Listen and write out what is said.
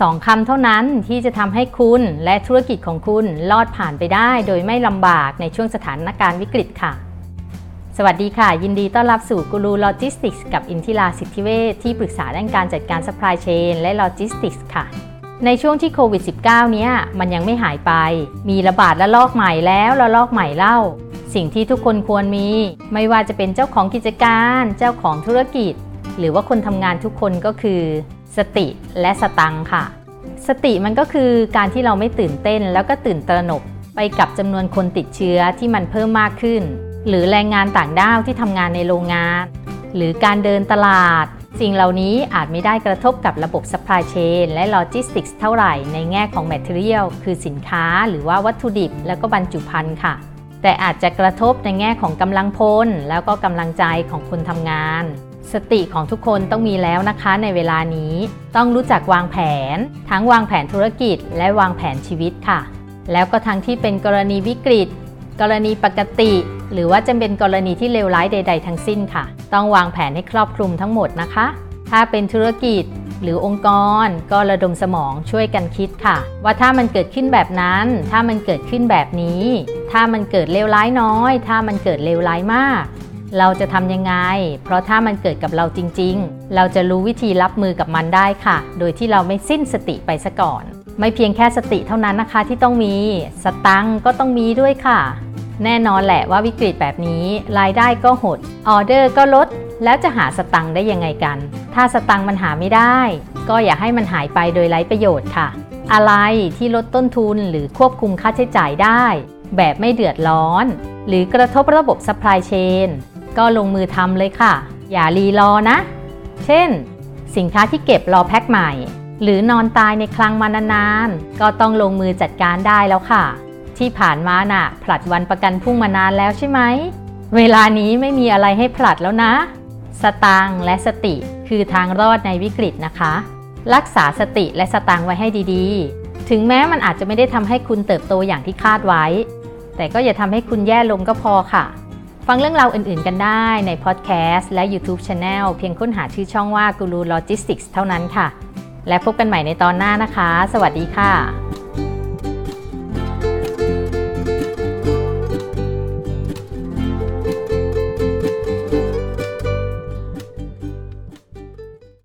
สองคำเท่านั้นที่จะทำให้คุณและธุรกิจของคุณรอดผ่านไปได้ โดยไม่ลำบากในช่วงสถานการณ์วิกฤตค่ะ สวัสดีค่ะ ยินดีต้อนรับสู่กูรูโลจิสติกส์กับอินทิราสิทธิเวชที่ปรึกษาด้านการจัดการ supply chain และโลจิสติกส์ค่ะ ในช่วงที่โควิด -19 เนี้ยมันยังไม่หายไป มีระบาดและลอกใหม่แล้วและลอกใหม่เล่า สิ่งที่ทุกคนควรมี ไม่ว่าจะเป็นเจ้าของกิจการ เจ้าของธุรกิจ หรือว่าคนทำงานทุกคนก็คือ สติและสตังค่ะ สติมันก็คือการที่เราไม่ตื่นเต้นแล้วก็ตื่นตระหนกไปกับจำนวนคนติดเชื้อที่มันเพิ่มมากขึ้น หรือแรงงานต่างด้าวที่ทำงานในโรงงาน หรือการเดินตลาด สิ่งเหล่านี้อาจไม่ได้กระทบกับระบบ supply chain และ logistics เท่าไหร่ในแง่ของ material คือสินค้าหรือว่าวัตถุดิบแล้วก็บรรจุภัณฑ์ค่ะ แต่อาจจะกระทบในแง่ของกำลังพลแล้วก็กำลังใจของคนทำงาน สติของทุกคนต้องมีแล้วนะคะในเวลานี้ ต้องรู้จักวางแผน ทั้งวางแผนธุรกิจ และวางแผนชีวิตค่ะ แล้วก็ทั้งที่เป็นกรณีวิกฤต กรณีปกติ หรือว่าจะเป็นกรณีที่เลวร้ายใด ๆ ทั้งสิ้นค่ะ ต้องวางแผนให้ครอบคลุมทั้งหมดนะคะ ถ้าเป็นธุรกิจหรือองค์กรก็ระดมสมองช่วยกันคิดค่ะ ว่าถ้ามันเกิดขึ้นแบบนั้น ถ้ามันเกิดขึ้นแบบนี้ ถ้ามันเกิดเลวร้ายน้อย ถ้ามันเกิดเลวร้ายมาก เราจะทำยังไง เพราะถ้ามันเกิดกับเราจริง ๆ เราจะรู้วิธีรับมือกับมันได้ค่ะ โดยที่เราไม่สิ้นสติไปซะก่อน ไม่เพียงแค่สติเท่านั้นนะคะที่ต้องมี สตังก็ต้องมีด้วยค่ะ แน่นอนแหละว่าวิกฤตแบบนี้ รายได้ก็หด ออเดอร์ก็ลด แล้วจะหาสตังค์ได้ยังไงกัน ถ้าสตังค์มันหาไม่ได้ ก็อย่าให้มันหายไปโดยไร้ประโยชน์ค่ะ อะไรที่ลดต้นทุนหรือควบคุมค่าใช้จ่ายได้ แบบไม่เดือดร้อน หรือกระทบระบบ supply chain ก็ลงมือทำเลยค่ะ อย่ารีรอนะ เช่น สินค้าที่เก็บรอแพ็คใหม่ หรือนอนตายในคลังมานานๆ ก็ต้องลงมือจัดการได้แล้วค่ะ ที่ผ่านมาน่ะ ผลัดวันประกันพรุ่งมานานแล้วใช่ไหม เวลานี้ไม่มีอะไรให้ผลัดแล้วนะ สตางค์และสติคือทางรอดในวิกฤตนะคะ รักษาสติและสตางค์ไว้ให้ดีๆ ถึงแม้มันอาจจะไม่ได้ทำให้คุณเติบโตอย่างที่คาดไว้ แต่ก็อย่าทำให้คุณแย่ลงก็พอค่ะ ฟังเรื่องราวอื่นๆกันได้ในพอดแคสต์และ YouTube Channel เพียงค้นหาชื่อช่องว่า Guru Logistics เท่านั้นค่ะ และพบกันใหม่ในตอนหน้านะคะ สวัสดีค่ะ